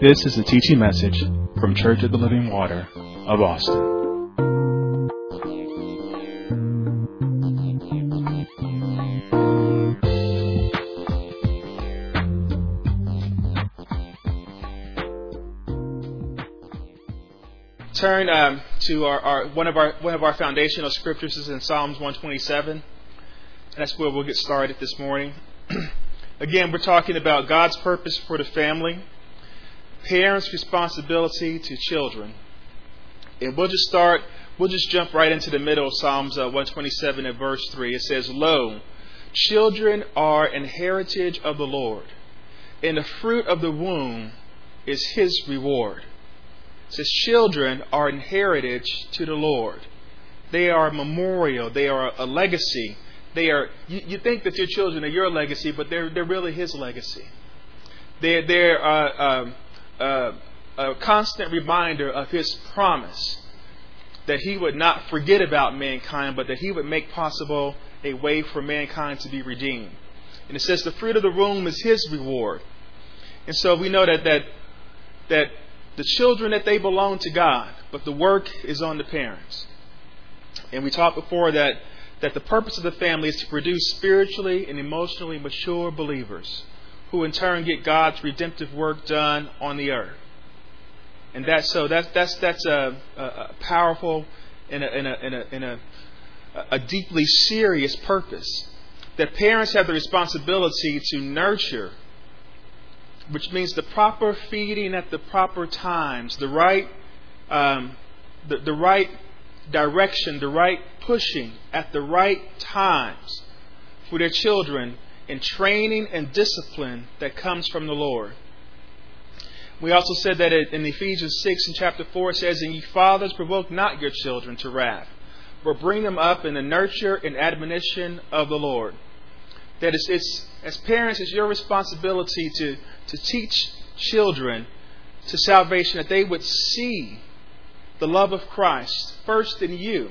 This is a teaching message from Church of the Living Water of Austin. Turn um, to our, our, one of our one of our foundational scriptures is in Psalms 127. And that's where we'll get started this morning. Again, we're talking about God's purpose for the family, parents' responsibility to children. And we'll just start, we'll just jump right into the middle of Psalms uh, 127 and verse 3. It says, Lo, children are an heritage of the Lord, and the fruit of the womb is his reward. It says, Children are an heritage to the Lord. They are a memorial, they are a legacy they are. You, you think that your children are your legacy, but they're they're really His legacy. They're they're uh, um, uh, a constant reminder of His promise that He would not forget about mankind, but that He would make possible a way for mankind to be redeemed. And it says the fruit of the womb is His reward. And so we know that that that the children that they belong to God, but the work is on the parents. And we talked before that that the purpose of the family is to produce spiritually and emotionally mature believers who in turn get God's redemptive work done on the earth. And that's so that's that's that's a, a, a powerful and a, and a, a, a, a deeply serious purpose. That parents have the responsibility to nurture, which means the proper feeding at the proper times, the right um, the, the right direction, the right pushing at the right times for their children in training and discipline that comes from the Lord. We also said that in Ephesians 6 and chapter 4 it says, And ye fathers provoke not your children to wrath, but bring them up in the nurture and admonition of the Lord. That it's, it's as parents, it's your responsibility to, to teach children to salvation that they would see the love of Christ first in you,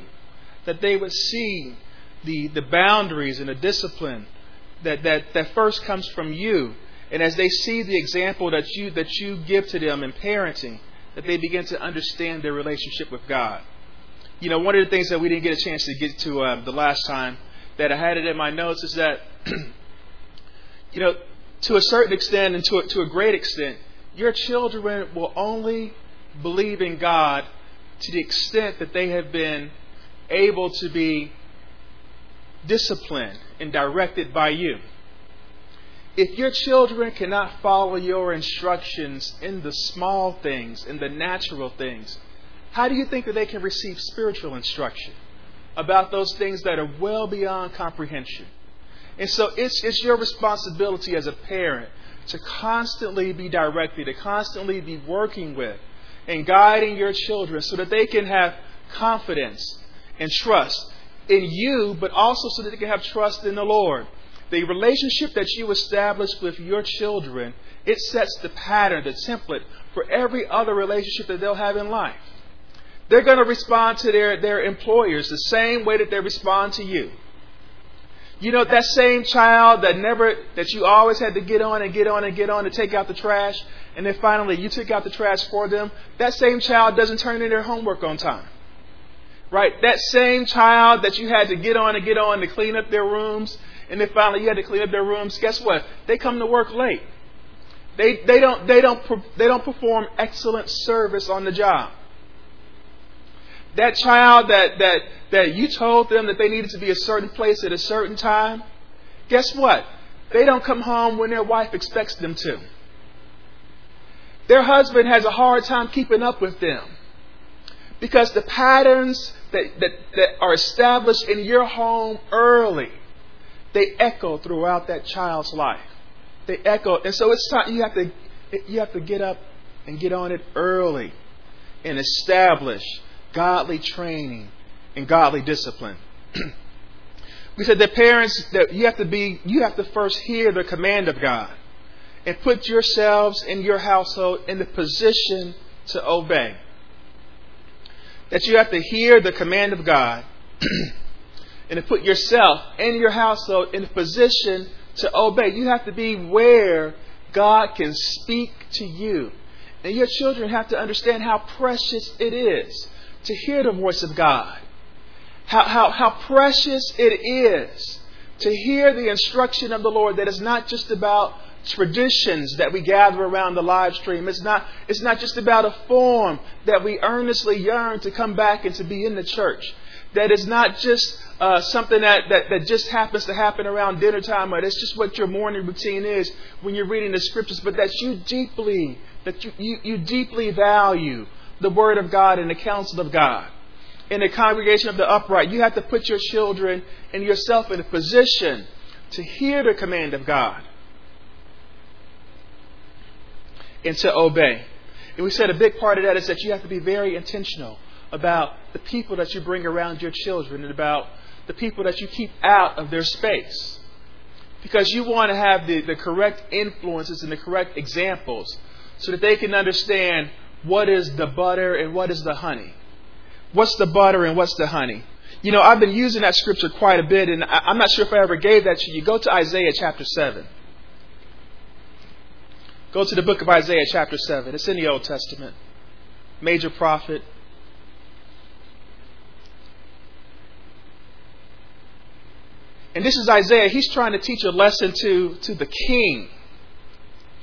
that they would see the, the boundaries and the discipline that, that, that first comes from you. And as they see the example that you, that you give to them in parenting, that they begin to understand their relationship with God. You know, one of the things that we didn't get a chance to get to uh, the last time that I had it in my notes is that, you know, to a certain extent and to a, to a great extent, your children will only believe in God to the extent that they have been able to be disciplined and directed by you. If your children cannot follow your instructions in the small things, in the natural things, how do you think that they can receive spiritual instruction about those things that are well beyond comprehension? And so it's, it's your responsibility as a parent to constantly be directed, to constantly be working with and guiding your children so that they can have confidence and trust in you, but also so that they can have trust in the Lord. The relationship that you establish with your children, it sets the pattern, the template for every other relationship that they'll have in life. They're going to respond to their, their employers the same way that they respond to you. You know, that same child that never, that you always had to get on and get on and get on to take out the trash, and then finally you took out the trash for them, that same child doesn't turn in their homework on time. Right? That same child that you had to get on and get on to clean up their rooms, and then finally you had to clean up their rooms, guess what? They come to work late. They, they, don't, they, don't, they don't perform excellent service on the job. That child that, that, that you told them that they needed to be a certain place at a certain time, guess what? They don't come home when their wife expects them to. Their husband has a hard time keeping up with them. Because the patterns that, that, that are established in your home early, they echo throughout that child's life. They echo. And so it's time you have to you have to get up and get on it early and establish godly training and godly discipline. we said that parents that you have to be you have to first hear the command of God and put yourselves in your household in the position to obey. That you have to hear the command of God and to put yourself and your household in the position to obey. You have to be where God can speak to you And your children have to understand how precious it is to hear the voice of God. How, how, how precious it is to hear the instruction of the Lord that is not just about traditions that we gather around the live stream. It's not, it's not just about a form that we earnestly yearn to come back and to be in the church. That is not just uh, something that, that, that just happens to happen around dinner time or that's just what your morning routine is when you're reading the scriptures, but that you deeply, that you, you, you deeply value the Word of God and the counsel of God. In the congregation of the upright, you have to put your children and yourself in a position to hear the command of God and to obey. And we said a big part of that is that you have to be very intentional about the people that you bring around your children and about the people that you keep out of their space. Because you want to have the, the correct influences and the correct examples so that they can understand what is the butter and what is the honey. What's the butter and what's the honey? You know, I've been using that scripture quite a bit, and I'm not sure if I ever gave that to you. Go to Isaiah chapter 7. Go to the book of Isaiah, chapter 7. It's in the Old Testament. Major prophet. And this is Isaiah. He's trying to teach a lesson to, to the king.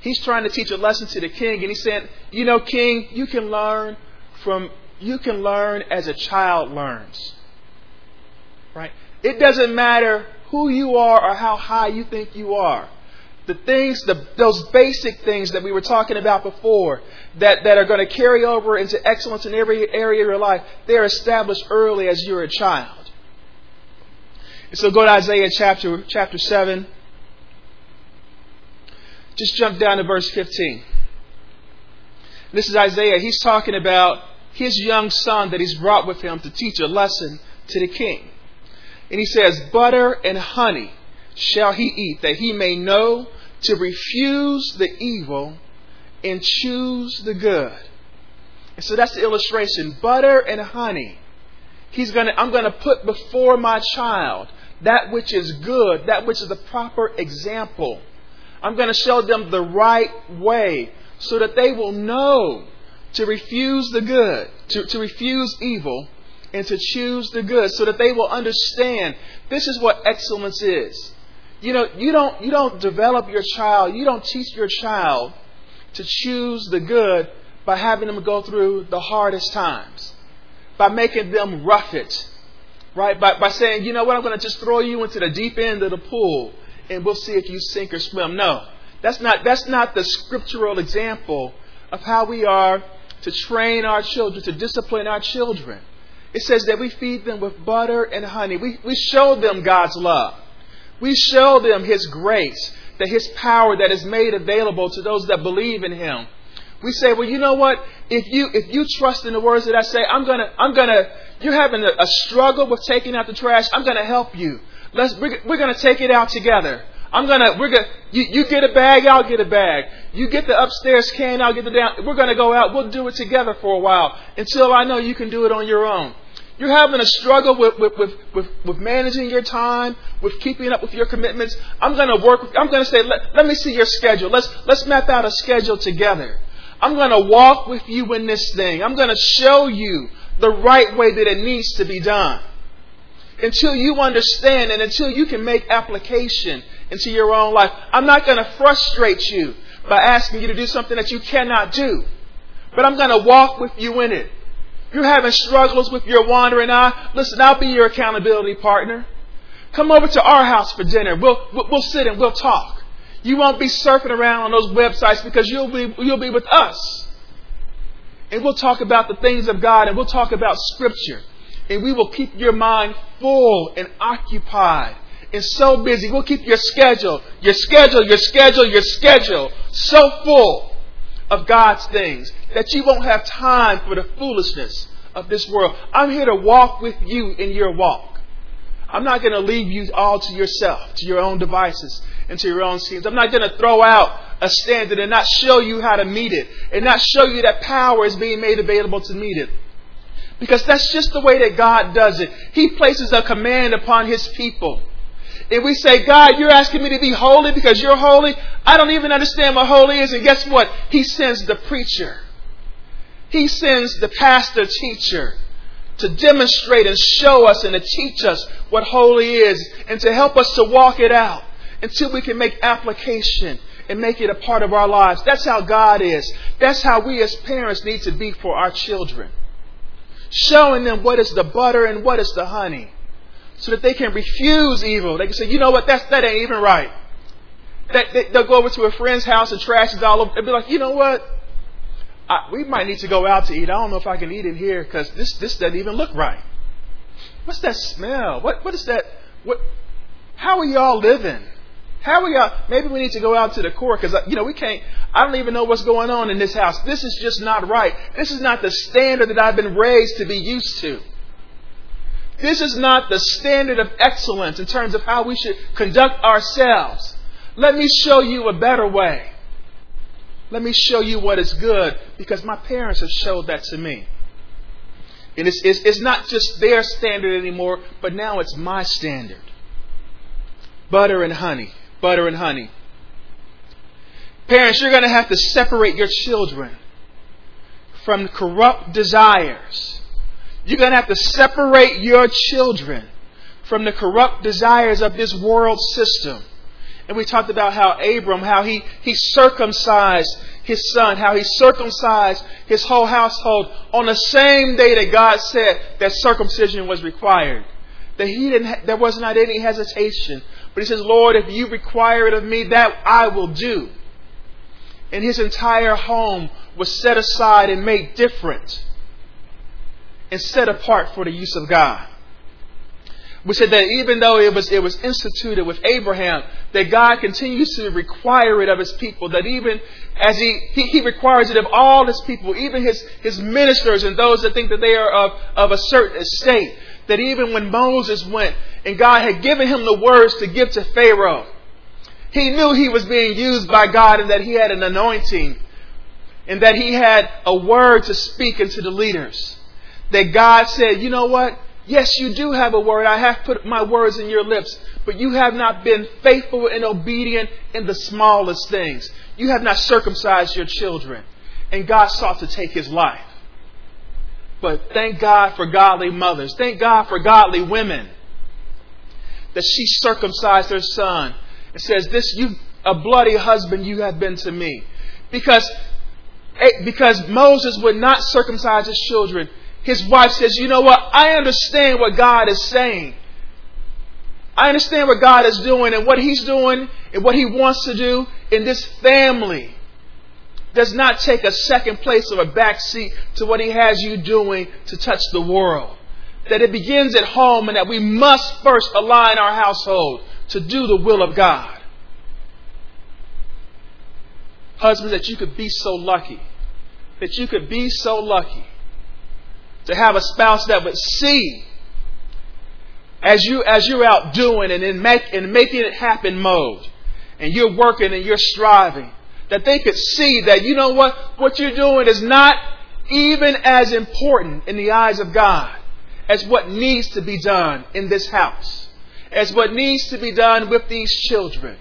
He's trying to teach a lesson to the king. And he said, You know, king, you can learn from, you can learn as a child learns. Right? It doesn't matter who you are or how high you think you are the things, the, those basic things that we were talking about before that, that are going to carry over into excellence in every area of your life, they're established early as you're a child. And so go to Isaiah chapter, chapter 7. Just jump down to verse 15. This is Isaiah. He's talking about his young son that he's brought with him to teach a lesson to the king. And he says, Butter and honey shall he eat, that he may know to refuse the evil and choose the good. And so that's the illustration. Butter and honey. He's gonna, I'm going to put before my child that which is good, that which is the proper example. I'm going to show them the right way so that they will know to refuse the good, to, to refuse evil, and to choose the good so that they will understand this is what excellence is. You know, you don't, you don't develop your child, you don't teach your child to choose the good by having them go through the hardest times, by making them rough it, right? By, by saying, you know what, I'm going to just throw you into the deep end of the pool and we'll see if you sink or swim. No, that's not, that's not the scriptural example of how we are to train our children, to discipline our children. It says that we feed them with butter and honey. We, we show them God's love. We show them His grace, that His power that is made available to those that believe in Him. We say, well, you know what? If you if you trust in the words that I say, I'm gonna I'm gonna you're having a, a struggle with taking out the trash. I'm gonna help you. Let's we're, we're gonna take it out together. I'm gonna we're gonna you, you get a bag, I'll get a bag. You get the upstairs can, I'll get the down. We're gonna go out. We'll do it together for a while until I know you can do it on your own. You're having a struggle with, with, with, with, with managing your time, with keeping up with your commitments. I'm going to work, with, I'm going to say, let, let me see your schedule. Let's, let's map out a schedule together. I'm going to walk with you in this thing. I'm going to show you the right way that it needs to be done. Until you understand and until you can make application into your own life. I'm not going to frustrate you by asking you to do something that you cannot do. But I'm going to walk with you in it. You're having struggles with your wandering eye. Listen, I'll be your accountability partner. Come over to our house for dinner. We'll, we'll sit and we'll talk. You won't be surfing around on those websites because you'll be, you'll be with us. And we'll talk about the things of God and we'll talk about Scripture. And we will keep your mind full and occupied and so busy. We'll keep your schedule, your schedule, your schedule, your schedule so full of God's things that you won't have time for the foolishness of this world. I'm here to walk with you in your walk. I'm not going to leave you all to yourself, to your own devices, and to your own schemes. I'm not going to throw out a standard and not show you how to meet it, and not show you that power is being made available to meet it. Because that's just the way that God does it. He places a command upon His people. If we say, God, you're asking me to be holy because you're holy, I don't even understand what holy is. And guess what? He sends the preacher He sends the pastor teacher to demonstrate and show us and to teach us what holy is and to help us to walk it out until we can make application and make it a part of our lives. That's how God is. That's how we as parents need to be for our children. Showing them what is the butter and what is the honey. So that they can refuse evil. They can say, you know what, That's, that ain't even right. That, they, will go over to a friend's house and trash is all over. They'll be like, you know what? I, we might need to go out to eat. I don't know if I can eat in here because this, this doesn't even look right. What's that smell? What, what is that? What, how are y'all living? How are y'all? maybe we need to go out to the court because uh, you know we can't. I don't even know what's going on in this house. This is just not right. This is not the standard that I've been raised to be used to. This is not the standard of excellence in terms of how we should conduct ourselves. Let me show you a better way. Let me show you what is good because my parents have showed that to me. And it's, it's, it's not just their standard anymore, but now it's my standard. Butter and honey butter and honey. Parents, you're going to have to separate your children from corrupt desires. You're going to have to separate your children from the corrupt desires of this world system. And we talked about how Abram, how he, he circumcised his son, how he circumcised his whole household on the same day that God said that circumcision was required. That he didn't, there was not any hesitation but he says, Lord, if you require it of me, that I will do. And his entire home was set aside and made different and set apart for the use of God. We said that even though it was, it was instituted with Abraham, that God continues to require it of his people, that even as he, he, he, requires it of all his people, even his, his ministers and those that think that they are of, of a certain estate, that even when Moses went and God had given him the words to give to Pharaoh, he knew he was being used by God and that he had an anointing and that he had a word to speak into the leaders. That God said, you know what? Yes, you do have a word. I have put my words in your lips, but you have not been faithful and obedient in the smallest things. You have not circumcised your children. And God sought to take his life. But thank God for godly mothers. Thank God for godly women. That she circumcised her son and says, This you a bloody husband you have been to me. Because, eh, because Moses would not circumcise his children. His wife says, You know what? I understand what God is saying. I understand what God is doing and what He's doing and what He wants to do in this family does not take a second place or a back seat to what He has you doing to touch the world. That it begins at home and that we must first align our household to do the will of God. Husbands, that you could be so lucky, that you could be so lucky to have a spouse that would see as you as you're out doing and in make, in making it happen mode, and you're working and you're striving, that they could see that, you know what, what you're doing is not even as important in the eyes of God as what needs to be done in this house, as what needs to be done with these children.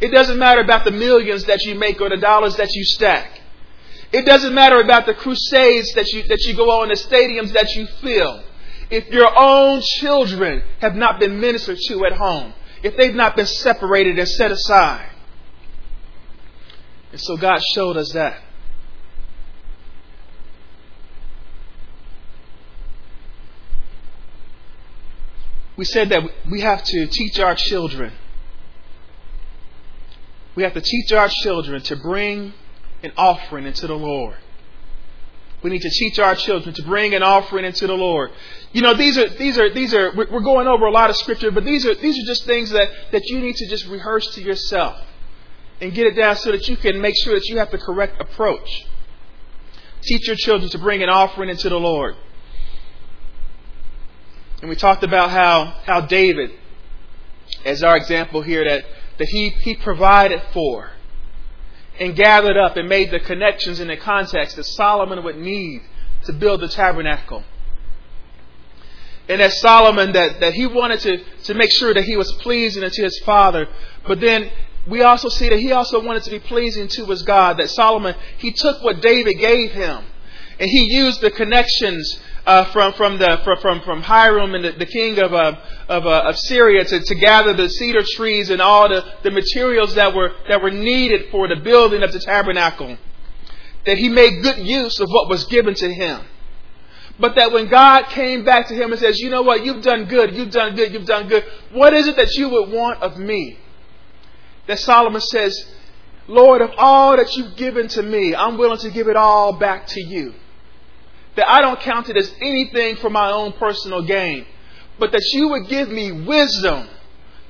It doesn't matter about the millions that you make or the dollars that you stack. It doesn't matter about the crusades that you, that you go on, the stadiums that you fill. If your own children have not been ministered to at home, if they've not been separated and set aside, and so God showed us that. We said that we have to teach our children. We have to teach our children to bring an offering into the Lord. We need to teach our children to bring an offering into the Lord. You know, these are these are these are we're going over a lot of scripture, but these are these are just things that, that you need to just rehearse to yourself and get it down so that you can make sure that you have the correct approach. Teach your children to bring an offering into the Lord. And we talked about how, how David, as our example here, that, that he, he provided for and gathered up and made the connections in the context that Solomon would need to build the tabernacle. And as Solomon, that, that he wanted to, to make sure that he was pleasing unto his father, but then we also see that he also wanted to be pleasing to his God. That Solomon, he took what David gave him, and he used the connections uh, from from the from from Hiram and the, the king of uh, of, uh, of Syria to, to gather the cedar trees and all the, the materials that were that were needed for the building of the tabernacle. That he made good use of what was given to him. But that when God came back to him and says, You know what, you've done good, you've done good, you've done good. What is it that you would want of me? That Solomon says, Lord, of all that you've given to me, I'm willing to give it all back to you that I don't count it as anything for my own personal gain, but that you would give me wisdom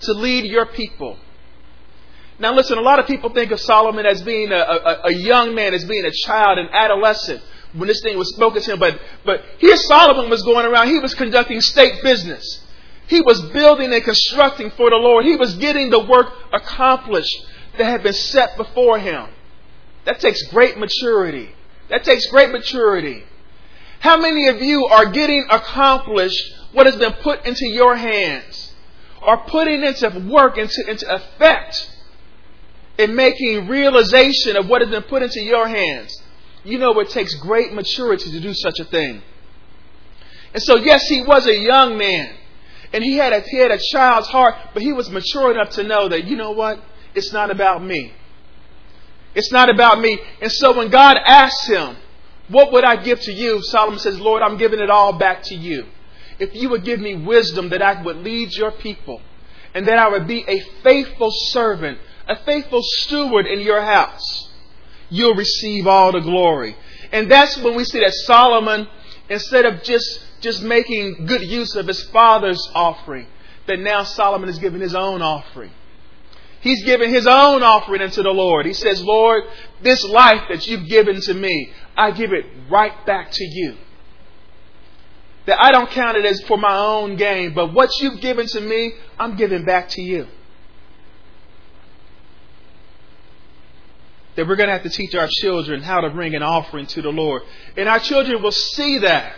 to lead your people. Now, listen, a lot of people think of Solomon as being a, a, a young man, as being a child, an adolescent, when this thing was spoken to him. But, but here Solomon was going around, he was conducting state business. He was building and constructing for the Lord. He was getting the work accomplished that had been set before him. That takes great maturity. That takes great maturity. How many of you are getting accomplished what has been put into your hands? Are putting into work, into, into effect, in making realization of what has been put into your hands? You know it takes great maturity to do such a thing. And so, yes, he was a young man. And he had, a, he had a child's heart, but he was mature enough to know that, you know what? It's not about me. It's not about me. And so when God asked him, what would I give to you? Solomon says, Lord, I'm giving it all back to you. If you would give me wisdom that I would lead your people and that I would be a faithful servant, a faithful steward in your house, you'll receive all the glory. And that's when we see that Solomon, instead of just, just making good use of his father's offering, that now Solomon is giving his own offering. He's given his own offering unto the Lord. He says, Lord, this life that you've given to me, I give it right back to you. That I don't count it as for my own gain, but what you've given to me, I'm giving back to you. That we're going to have to teach our children how to bring an offering to the Lord. And our children will see that.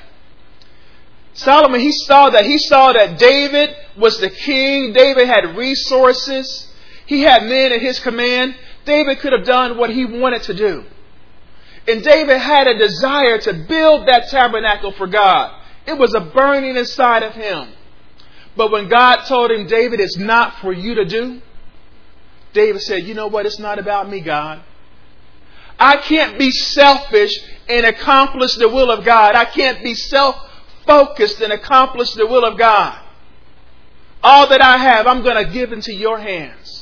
Solomon, he saw that. He saw that David was the king. David had resources. He had men at his command. David could have done what he wanted to do. And David had a desire to build that tabernacle for God. It was a burning inside of him. But when God told him, David, it's not for you to do, David said, You know what? It's not about me, God. I can't be selfish and accomplish the will of God. I can't be self focused and accomplish the will of God. All that I have, I'm going to give into your hands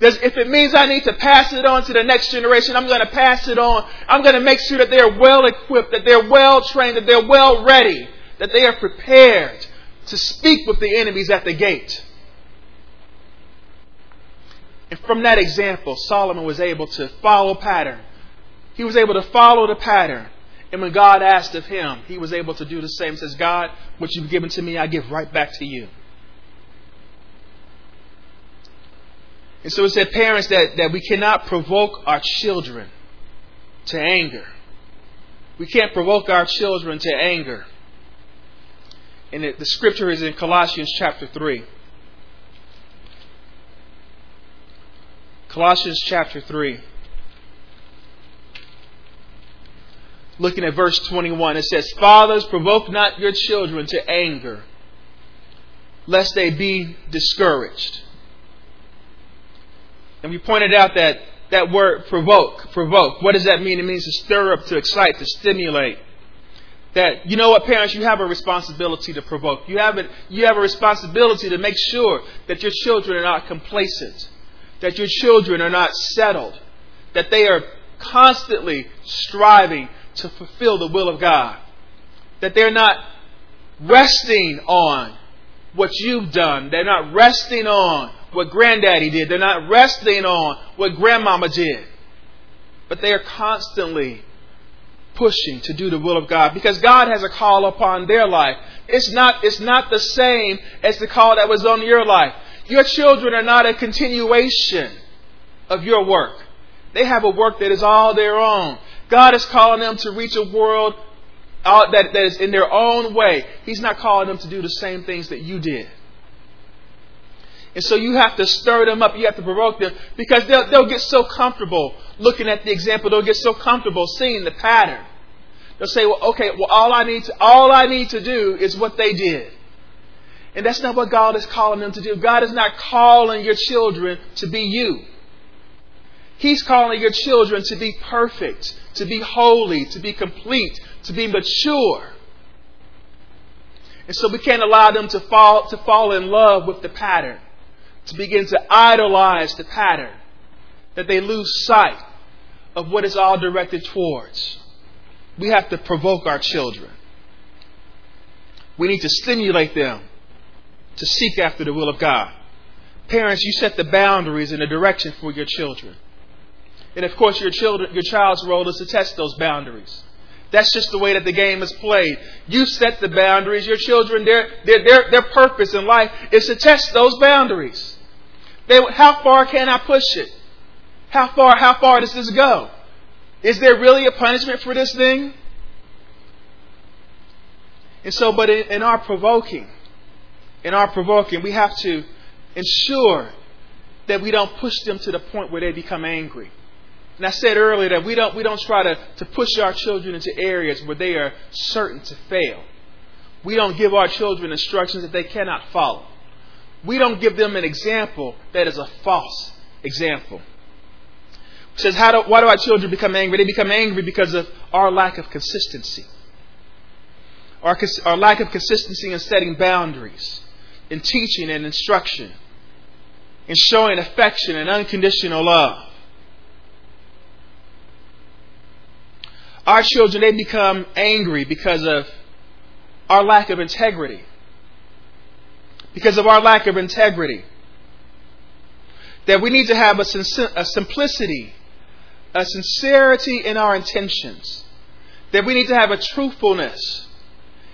if it means I need to pass it on to the next generation, I'm going to pass it on. I'm going to make sure that they're well equipped, that they're well trained, that they're well ready, that they are prepared to speak with the enemies at the gate. And from that example, Solomon was able to follow pattern. He was able to follow the pattern. And when God asked of him, he was able to do the same. He says, God, what you've given to me, I give right back to you. And so it said, parents, that, that we cannot provoke our children to anger. We can't provoke our children to anger. And it, the scripture is in Colossians chapter 3. Colossians chapter 3. Looking at verse 21, it says, Fathers, provoke not your children to anger, lest they be discouraged. And we pointed out that that word provoke, provoke, what does that mean? It means to stir up, to excite, to stimulate. That, you know what, parents, you have a responsibility to provoke. You have, a, you have a responsibility to make sure that your children are not complacent, that your children are not settled, that they are constantly striving to fulfill the will of God, that they're not resting on what you've done, they're not resting on what granddaddy did. They're not resting on what grandmama did. But they are constantly pushing to do the will of God because God has a call upon their life. It's not, it's not the same as the call that was on your life. Your children are not a continuation of your work. They have a work that is all their own. God is calling them to reach a world that, that is in their own way. He's not calling them to do the same things that you did. And so you have to stir them up. You have to provoke them because they'll, they'll get so comfortable looking at the example. They'll get so comfortable seeing the pattern. They'll say, well, okay, well, all I need to, all I need to do is what they did. And that's not what God is calling them to do. God is not calling your children to be you. He's calling your children to be perfect, to be holy, to be complete, to be mature. And so we can't allow them to fall, to fall in love with the pattern to begin to idolize the pattern, that they lose sight of what it's all directed towards. We have to provoke our children. We need to stimulate them to seek after the will of God. Parents, you set the boundaries and the direction for your children. And of course, your, children, your child's role is to test those boundaries. That's just the way that the game is played. You set the boundaries. Your children, their, their, their, their purpose in life is to test those boundaries. They, how far can I push it? How far, how far does this go? Is there really a punishment for this thing? And so, but in, in our provoking, in our provoking, we have to ensure that we don't push them to the point where they become angry. And I said earlier that we don't, we don't try to, to push our children into areas where they are certain to fail. We don't give our children instructions that they cannot follow we don't give them an example that is a false example. It says, how do, why do our children become angry? They become angry because of our lack of consistency. Our, our lack of consistency in setting boundaries, in teaching and instruction, in showing affection and unconditional love. Our children, they become angry because of our lack of integrity because of our lack of integrity. That we need to have a, a simplicity, a sincerity in our intentions. That we need to have a truthfulness.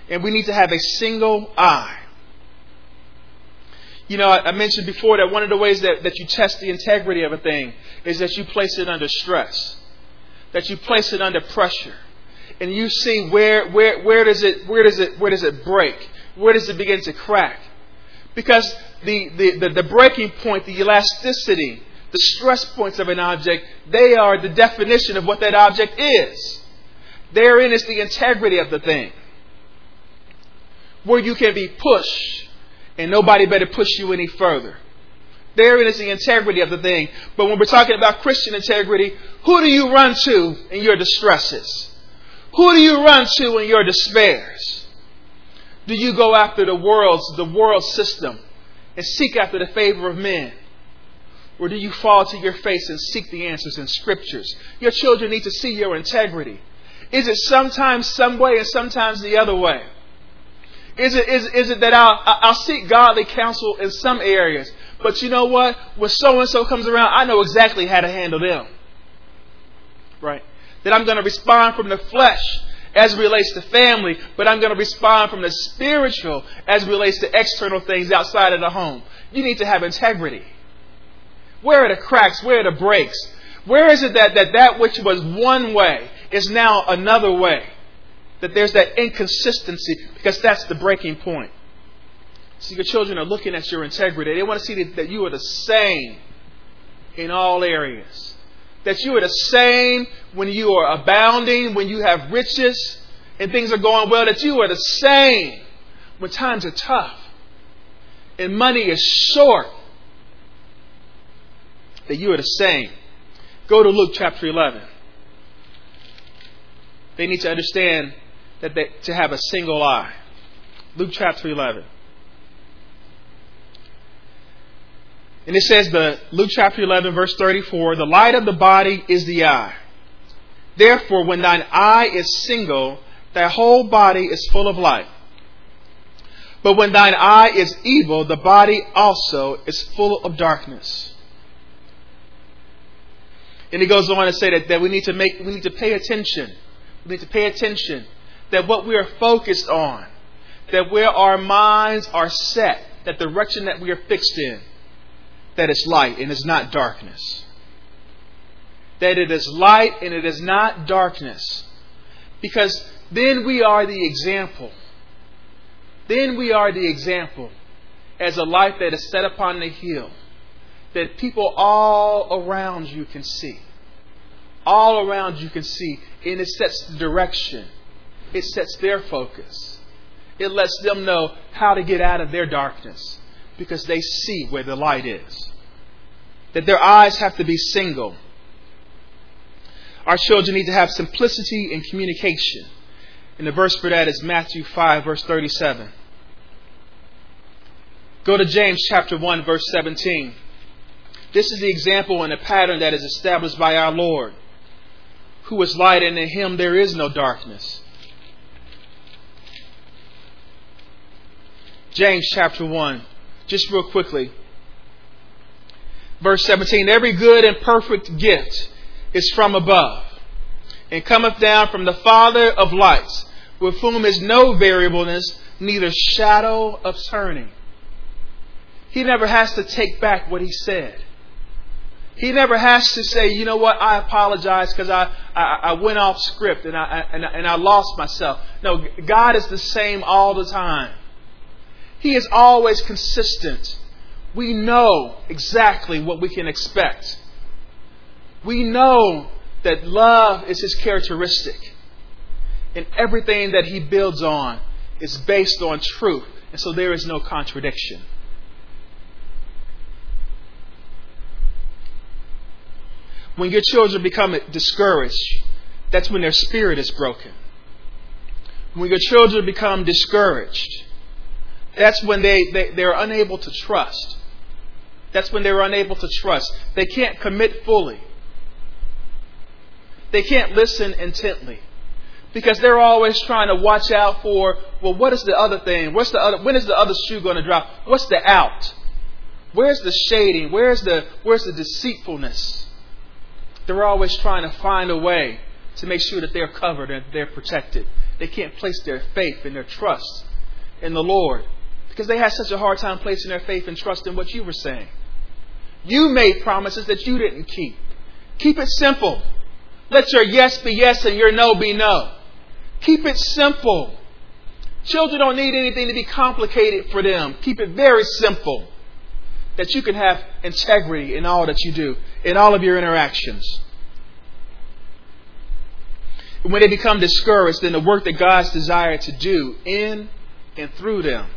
And we need to have a single eye. You know, I mentioned before that one of the ways that, that you test the integrity of a thing is that you place it under stress, that you place it under pressure, and you see where, where, where does it, where does it, where does it break? Where does it begin to crack? Because the, the, the, the, breaking point, the elasticity, the stress points of an object, they are the definition of what that object is. Therein is the integrity of the thing. Where you can be pushed and nobody better push you any further. Therein is the integrity of the thing. But when we're talking about Christian integrity, who do you run to in your distresses? Who do you run to in your despairs? Do you go after the world's the world system and seek after the favor of men? Or do you fall to your face and seek the answers in scriptures? Your children need to see your integrity. Is it sometimes some way and sometimes the other way? Is it, is, is it that I'll, I'll seek godly counsel in some areas, but you know what? When so and so comes around, I know exactly how to handle them. Right? That I'm going to respond from the flesh as relates to family, but I'm going to respond from the spiritual as relates to external things outside of the home. You need to have integrity. Where are the cracks? Where are the breaks? Where is it that that, that which was one way is now another way? That there's that inconsistency because that's the breaking point. See, your children are looking at your integrity. They want to see that, that you are the same in all areas that you are the same when you are abounding, when you have riches and things are going well, that you are the same when times are tough and money is short, that you are the same. Go to Luke chapter 11. They need to understand that they, to have a single eye. Luke chapter 11. And it says the Luke chapter 11 verse 34, the light of the body is the eye. Therefore, when thine eye is single, thy whole body is full of light. But when thine eye is evil, the body also is full of darkness. And he goes on to say that, that we need to make we need to pay attention. We need to pay attention that what we are focused on, that where our minds are set, that direction that we are fixed in, that it's light and it's not darkness. That it is light and it is not darkness. Because then we are the example. Then we are the example. as a light that is set upon the hill that people all around you can see. All around you can see. And it sets the direction, it sets their focus. It lets them know how to get out of their darkness because they see where the light is. That their eyes have to be single. Our children need to have simplicity in communication. And the verse for that is Matthew 5, verse 37. Go to James chapter 1, verse 17. This is the example and the pattern that is established by our Lord, who is light, and in him there is no darkness. James chapter 1, just real quickly. Verse 17 Every good and perfect gift is from above, and cometh down from the Father of lights, with whom is no variableness, neither shadow of turning. He never has to take back what he said. He never has to say, you know what, I apologize because I, I, I, went off script and I, and, I, and I lost myself. No, God is the same all the time. He is always consistent. We know exactly what we can expect. We know that love is his characteristic. And everything that he builds on is based on truth. And so there is no contradiction. When your children become discouraged, that's when their spirit is broken. When your children become discouraged, that's when they, they, they're unable to trust. That's when they're unable to trust. They can't commit fully. They can't listen intently. Because they're always trying to watch out for, well, what is the other thing? What's the other, when is the other shoe going to drop? What's the out? Where's the shading? Where's the, where's the deceitfulness? They're always trying to find a way to make sure that they're covered and they're protected. They can't place their faith and their trust in the Lord because they had such a hard time placing their faith and trust in what you were saying. You made promises that you didn't keep. Keep it simple. Let your yes be yes and your no be no. Keep it simple. Children don't need anything to be complicated for them. Keep it very simple that you can have integrity in all that you do, in all of your interactions. When they become discouraged in the work that God's desired to do in and through them,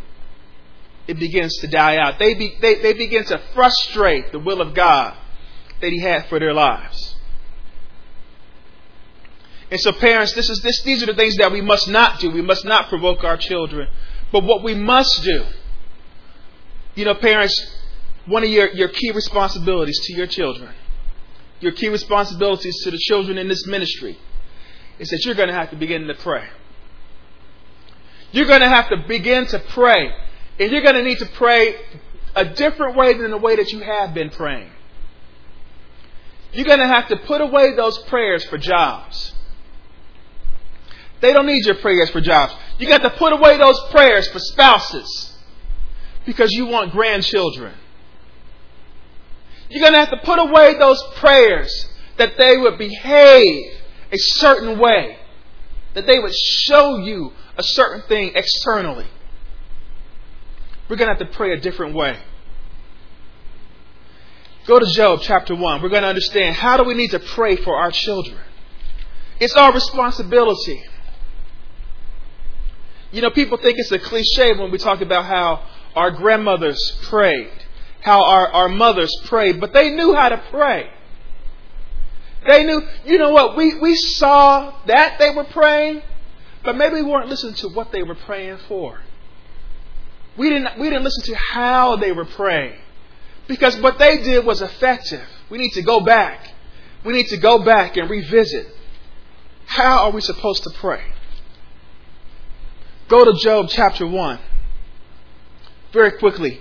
it begins to die out. They, be, they, they begin to frustrate the will of God that He had for their lives. And so, parents, this is, this, these are the things that we must not do. We must not provoke our children. But what we must do, you know, parents, one of your, your key responsibilities to your children, your key responsibilities to the children in this ministry, is that you're going to have to begin to pray. You're going to have to begin to pray. And you're going to need to pray a different way than the way that you have been praying. You're going to have to put away those prayers for jobs. They don't need your prayers for jobs. You got to put away those prayers for spouses because you want grandchildren. You're going to have to put away those prayers that they would behave a certain way, that they would show you a certain thing externally. We're going to have to pray a different way. Go to Job chapter 1. We're going to understand how do we need to pray for our children. It's our responsibility. You know, people think it's a cliche when we talk about how our grandmothers prayed how our, our mothers prayed, but they knew how to pray. They knew, you know what, we, we saw that they were praying, but maybe we weren't listening to what they were praying for. We didn't, we didn't listen to how they were praying. Because what they did was effective. We need to go back. We need to go back and revisit. How are we supposed to pray? Go to Job chapter 1. Very quickly.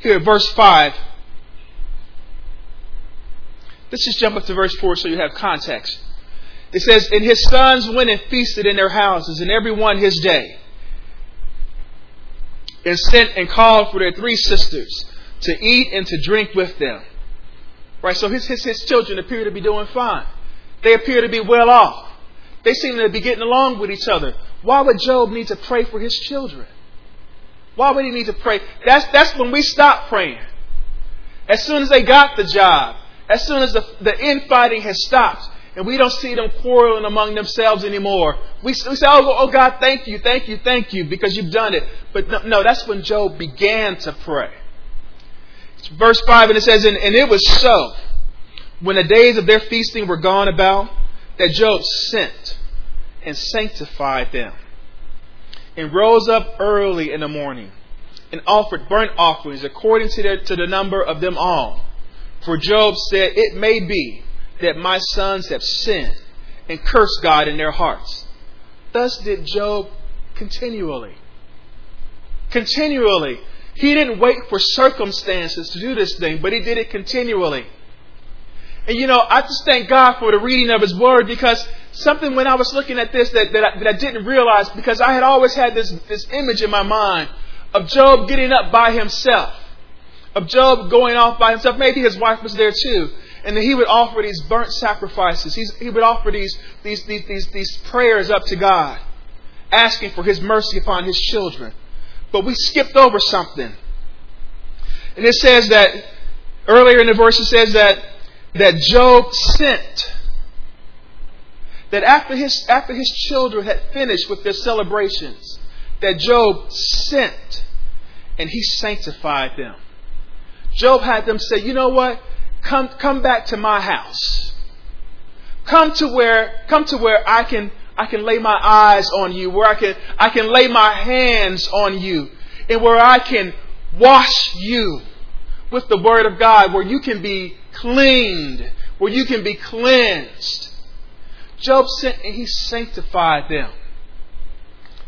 Here, verse 5. Let's just jump up to verse 4 so you have context. It says, And his sons went and feasted in their houses, and every one his day, and sent and called for their three sisters to eat and to drink with them. Right, so his, his, his children appear to be doing fine. They appear to be well off. They seem to be getting along with each other. Why would Job need to pray for his children? Why would he need to pray? That's, that's when we stop praying. As soon as they got the job, as soon as the, the infighting has stopped, and we don't see them quarreling among themselves anymore, we, we say, oh, oh, God, thank you, thank you, thank you, because you've done it. But no, no that's when Job began to pray. It's verse 5, and it says, and, and it was so, when the days of their feasting were gone about, that Job sent and sanctified them, and rose up early in the morning, and offered burnt offerings according to, their, to the number of them all. For Job said, It may be that my sons have sinned and cursed God in their hearts. Thus did Job continually. Continually. He didn't wait for circumstances to do this thing, but he did it continually. And you know, I just thank God for the reading of His Word because something when I was looking at this that, that, I, that I didn't realize because I had always had this, this image in my mind of Job getting up by himself, of Job going off by himself. Maybe his wife was there too. And then he would offer these burnt sacrifices. He's, he would offer these, these, these, these, these prayers up to God, asking for His mercy upon His children. But we skipped over something. And it says that, earlier in the verse, it says that that Job sent. That after his, after his children had finished with their celebrations, that Job sent and he sanctified them. Job had them say, you know what? Come, come back to my house. Come to where, come to where I can, I can lay my eyes on you, where I can, I can lay my hands on you, and where I can wash you with the Word of God, where you can be cleaned, where you can be cleansed. Job sent and he sanctified them.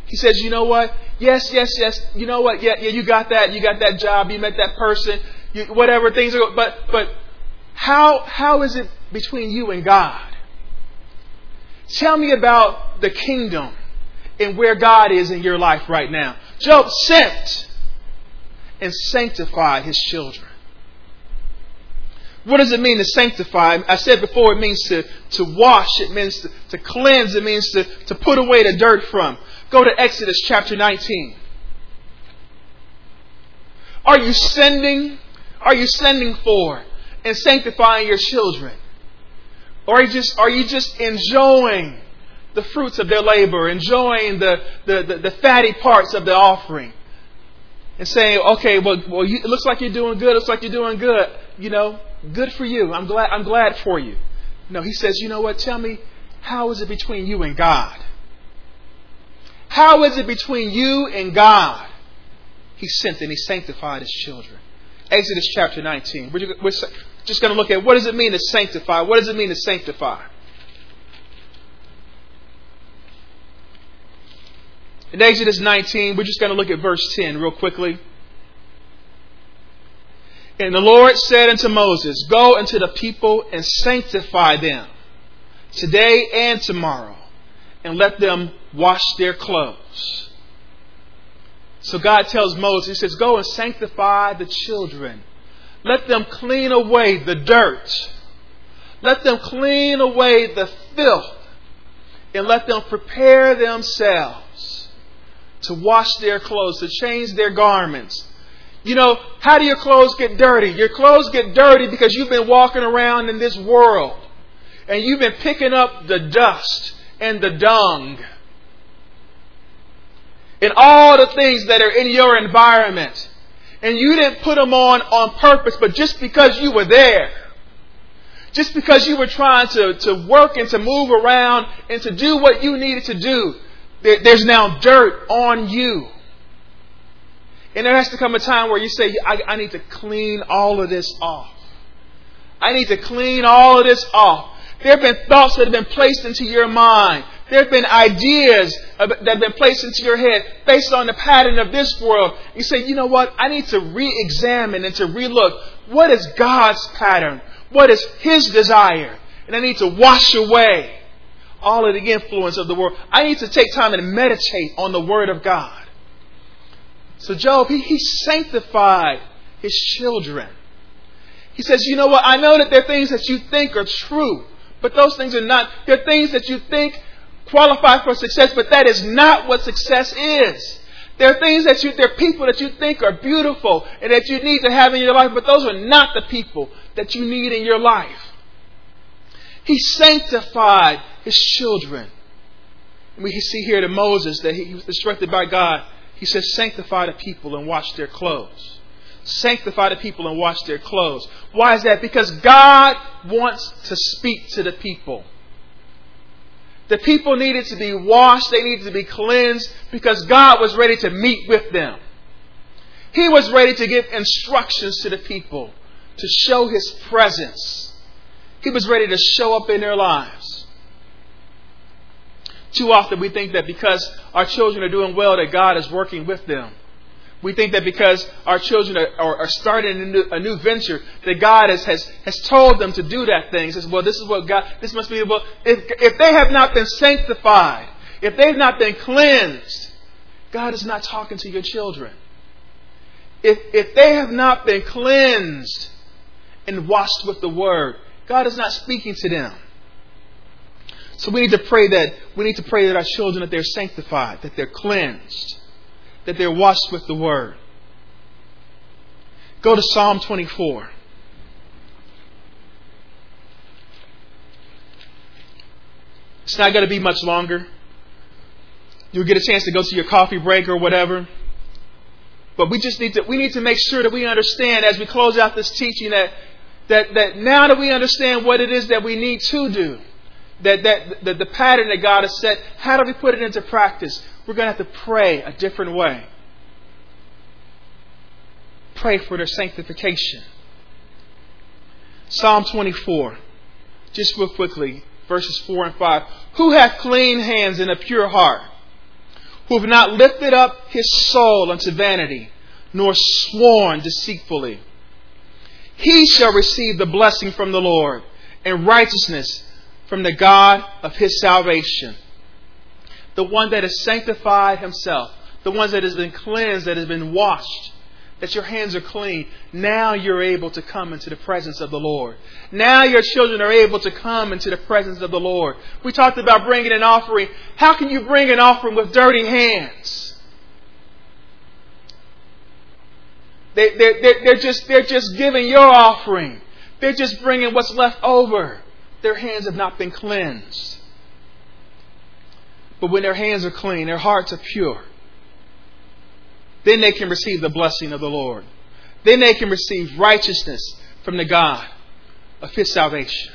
He says, you know what? Yes, yes, yes. You know what? Yeah, yeah, you got that. You got that job. You met that person. You, whatever things are. But, but how, how is it between you and God? Tell me about the kingdom and where God is in your life right now. Job sent and sanctified his children. What does it mean to sanctify? I said before, it means to, to wash, it means to, to cleanse, it means to, to put away the dirt from. Go to Exodus chapter 19. Are you sending? Are you sending for and sanctifying your children? Or are you just, are you just enjoying the fruits of their labor, enjoying the, the, the, the fatty parts of the offering? And saying, okay, well, well you, it looks like you're doing good, it looks like you're doing good. You know, Good for you. I'm glad, I'm glad for you. No, he says, you know what? Tell me, how is it between you and God? How is it between you and God? He sent and he sanctified his children. Exodus chapter 19. We're just going to look at what does it mean to sanctify? What does it mean to sanctify? In Exodus 19, we're just going to look at verse 10 real quickly. And the Lord said unto Moses, Go unto the people and sanctify them today and tomorrow, and let them wash their clothes. So God tells Moses, He says, Go and sanctify the children. Let them clean away the dirt. Let them clean away the filth. And let them prepare themselves to wash their clothes, to change their garments you know, how do your clothes get dirty? Your clothes get dirty because you've been walking around in this world and you've been picking up the dust and the dung and all the things that are in your environment. And you didn't put them on on purpose, but just because you were there. Just because you were trying to, to work and to move around and to do what you needed to do, there's now dirt on you. And there has to come a time where you say, I, I need to clean all of this off. I need to clean all of this off. There have been thoughts that have been placed into your mind. There have been ideas that have been placed into your head based on the pattern of this world. You say, you know what? I need to re-examine and to relook. What is God's pattern? What is His desire? And I need to wash away all of the influence of the world. I need to take time and meditate on the Word of God. So Job, he, he sanctified his children. He says, you know what? I know that there are things that you think are true, but those things are not. There are things that you think qualify for success, but that is not what success is. There are things that you, there are people that you think are beautiful and that you need to have in your life, but those are not the people that you need in your life. He sanctified his children. And We see here to Moses that he was instructed by God. He says, sanctify the people and wash their clothes. Sanctify the people and wash their clothes. Why is that? Because God wants to speak to the people. The people needed to be washed, they needed to be cleansed because God was ready to meet with them. He was ready to give instructions to the people, to show His presence. He was ready to show up in their lives. Too often we think that because our children are doing well, that God is working with them. We think that because our children are, are, starting a new, a new, venture, that God has, has, has told them to do that thing. He says, well, this is what God, this must be, well, if, if they have not been sanctified, if they've not been cleansed, God is not talking to your children. If, if they have not been cleansed and washed with the Word, God is not speaking to them. So we need to pray that, we need to pray that our children, that they're sanctified, that they're cleansed that they're washed with the word. Go to Psalm 24. It's not going to be much longer. You'll get a chance to go to your coffee break or whatever. But we just need to we need to make sure that we understand as we close out this teaching that that, that now that we understand what it is that we need to do, that, that, that the pattern that God has set, how do we put it into practice? We're going to have to pray a different way. Pray for their sanctification. Psalm 24, just real quickly, verses 4 and 5. Who hath clean hands and a pure heart? Who have not lifted up his soul unto vanity, nor sworn deceitfully? He shall receive the blessing from the Lord and righteousness from the God of his salvation the one that has sanctified himself, the one that has been cleansed, that has been washed, that your hands are clean. Now you're able to come into the presence of the Lord. Now your children are able to come into the presence of the Lord. We talked about bringing an offering. How can you bring an offering with dirty hands? They, they're, they're, they're, just, they're just giving your offering. They're just bringing what's left over. Their hands have not been cleansed. But when their hands are clean, their hearts are pure, then they can receive the blessing of the Lord. Then they can receive righteousness from the God of His salvation.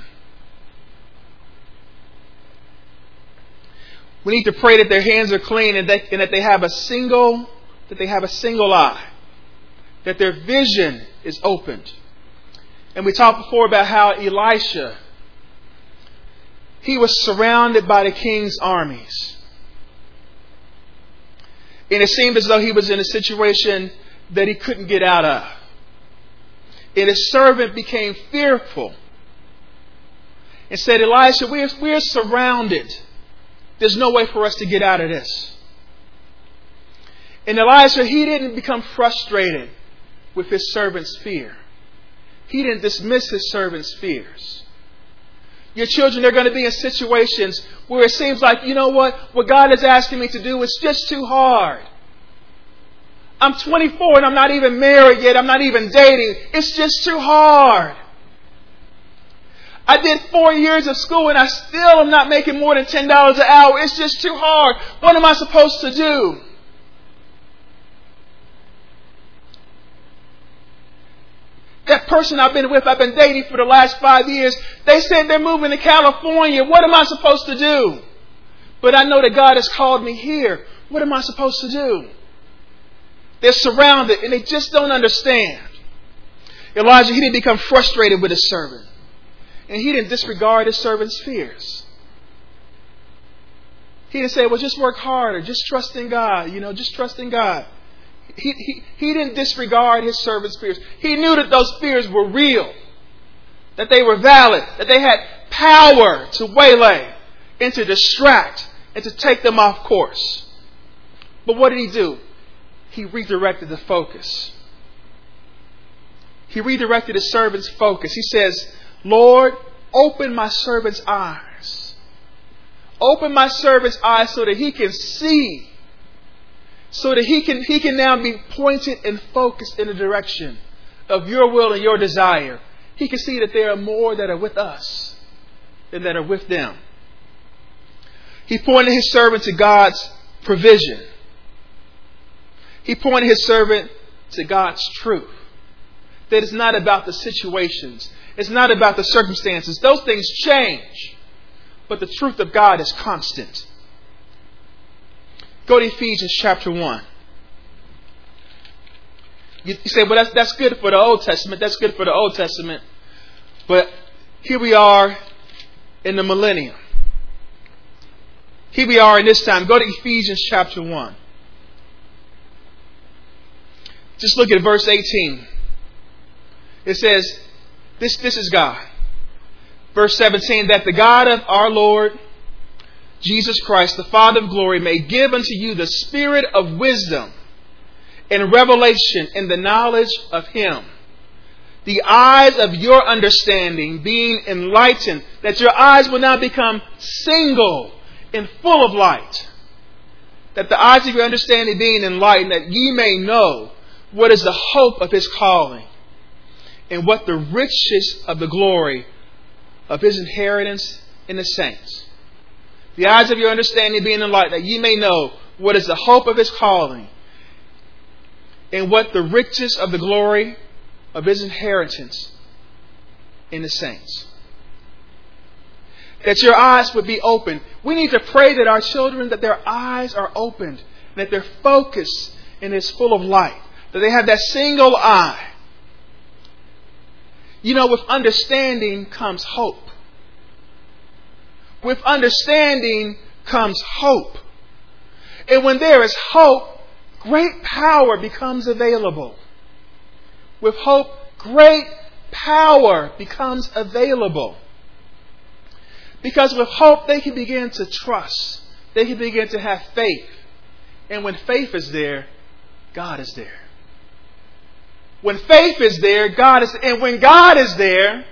We need to pray that their hands are clean and that, and that they have a single that they have a single eye, that their vision is opened. And we talked before about how Elisha he was surrounded by the king's armies. And it seemed as though he was in a situation that he couldn't get out of. And his servant became fearful and said, Elisha, we're, we're surrounded. There's no way for us to get out of this. And Elisha, he didn't become frustrated with his servant's fear. He didn't dismiss his servant's fears. Your children are going to be in situations where it seems like, you know what, what God is asking me to do is just too hard. I'm 24 and I'm not even married yet. I'm not even dating. It's just too hard. I did four years of school and I still am not making more than $10 an hour. It's just too hard. What am I supposed to do? That person I've been with, I've been dating for the last five years, they said they're moving to California. What am I supposed to do? But I know that God has called me here. What am I supposed to do? They're surrounded and they just don't understand. Elijah, he didn't become frustrated with his servant. And he didn't disregard his servant's fears. He didn't say, well, just work harder. Just trust in God. You know, just trust in God. He, he, didn't disregard his servant's fears. He knew that those fears were real, that they were valid, that they had power to waylay and to distract and to take them off course. But what did he do? He redirected the focus. He redirected his servant's focus. He says, Lord, open my servant's eyes. Open my servant's eyes so that he can see so that he can, he can now be pointed and focused in the direction of your will and your desire. He can see that there are more that are with us than that are with them. He pointed his servant to God's provision. He pointed his servant to God's truth. That it's not about the situations. It's not about the circumstances. Those things change. But the truth of God is constant. Go to Ephesians chapter 1. You, say, well, that's, that's good for the Old Testament. That's good for the Old Testament. But here we are in the millennium. Here we are in this time. Go to Ephesians chapter 1. Just look at verse 18. It says, this, this is God. Verse 17, that the God of our Lord Jesus Christ, the Father of glory, may give unto you the spirit of wisdom and revelation in the knowledge of Him. The eyes of your understanding being enlightened, that your eyes will now become single and full of light. That the eyes of your understanding being enlightened, that ye may know what is the hope of His calling and what the riches of the glory of His inheritance in the saints. The eyes of your understanding being enlightened, that ye may know what is the hope of His calling and what the riches of the glory of his inheritance in the saints. That your eyes would be open. We need to pray that our children, that their eyes are opened, that their focus and is full of light, that they have that single eye. You know, with understanding comes hope. With understanding comes hope. And when there is hope, great power becomes available. With hope, great power becomes available. Because with hope, they can begin to trust. They can begin to have faith. And when faith is there, God is there. When faith is there, God is and when God is there,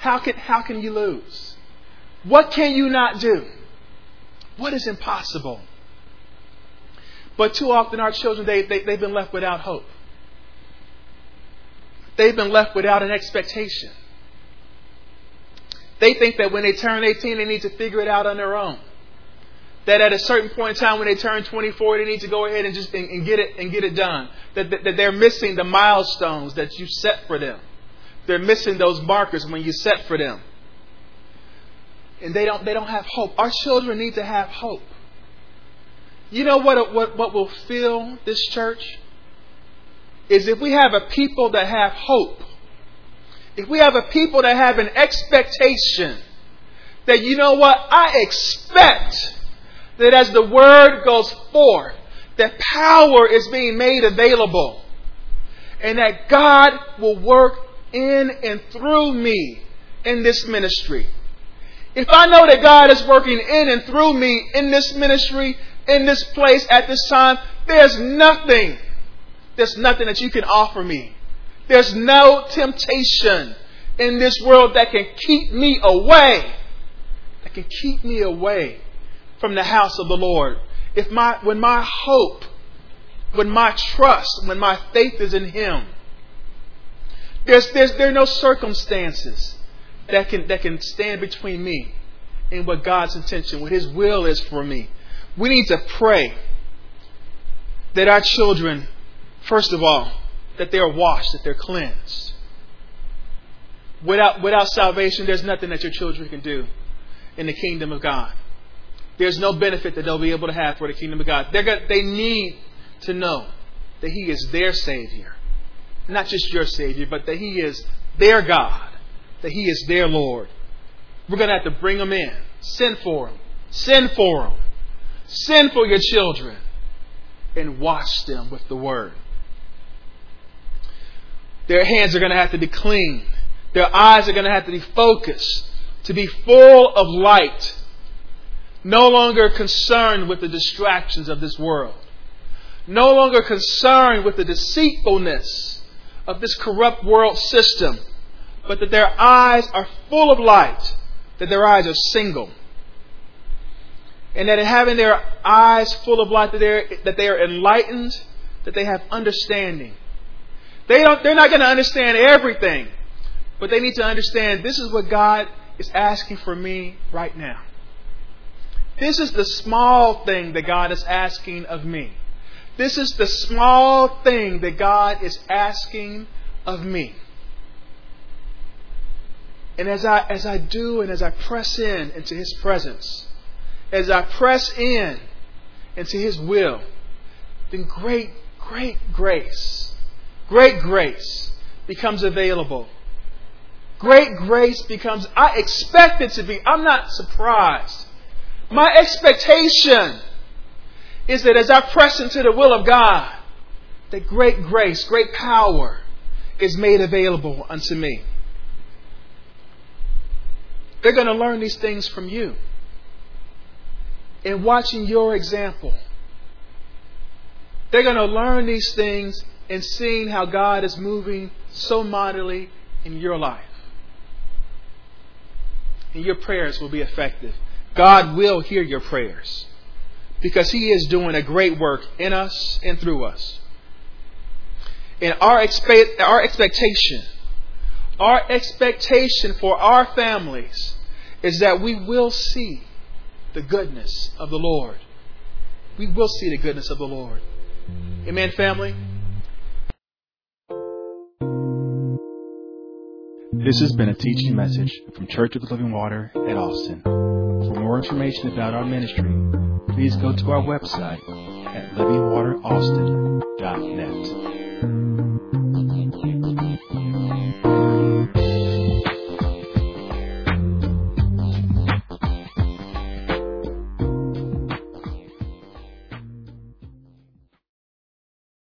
how can how can you lose? What can you not do? What is impossible? But too often our children, they, they, they've been left without hope. They've been left without an expectation. They think that when they turn 18, they need to figure it out on their own. That at a certain point in time, when they turn 24, they need to go ahead and just and, and get it and get it done. That, that, that they're missing the milestones that you set for them. They're missing those markers when you set for them. And they don't they don't have hope. Our children need to have hope. You know what, what, what will fill this church? Is if we have a people that have hope. If we have a people that have an expectation that, you know what, I expect that as the word goes forth, that power is being made available and that God will work in and through me in this ministry. If I know that God is working in and through me in this ministry, in this place at this time, there's nothing, there's nothing that you can offer me. There's no temptation in this world that can keep me away, that can keep me away from the house of the Lord. If my, when my hope, when my trust, when my faith is in Him, there's, there's, there are no circumstances that can, that can stand between me and what God's intention, what His will is for me. We need to pray that our children, first of all, that they are washed, that they're cleansed. Without, without salvation, there's nothing that your children can do in the kingdom of God. There's no benefit that they'll be able to have for the kingdom of God. They're, they need to know that He is their Savior. Not just your Savior, but that He is their God, that He is their Lord. We're going to have to bring them in. Send for them. Send for them. Send for your children and wash them with the word. Their hands are going to have to be clean. Their eyes are going to have to be focused, to be full of light, no longer concerned with the distractions of this world, no longer concerned with the deceitfulness of this corrupt world system, but that their eyes are full of light, that their eyes are single And that in having their eyes full of light, that, they're, that they are enlightened, that they have understanding. They don't, they're not going to understand everything, but they need to understand this is what God is asking for me right now. This is the small thing that God is asking of me. This is the small thing that God is asking of me. And as I, as I do and as I press in into His presence, as I press in into His will, then great, great grace, great grace becomes available. Great grace becomes, I expect it to be. I'm not surprised. My expectation is that as I press into the will of God, that great grace, great power is made available unto me. They're going to learn these things from you. In watching your example, they're going to learn these things and seeing how God is moving so mightily in your life. And your prayers will be effective. God will hear your prayers because He is doing a great work in us and through us. And our, expe- our expectation our expectation for our families is that we will see the goodness of the Lord. We will see the goodness of the Lord. Amen, family? This has been a teaching message from Church of the Living Water at Austin. For more information about our ministry, please go to our website at livingwateraustin.net.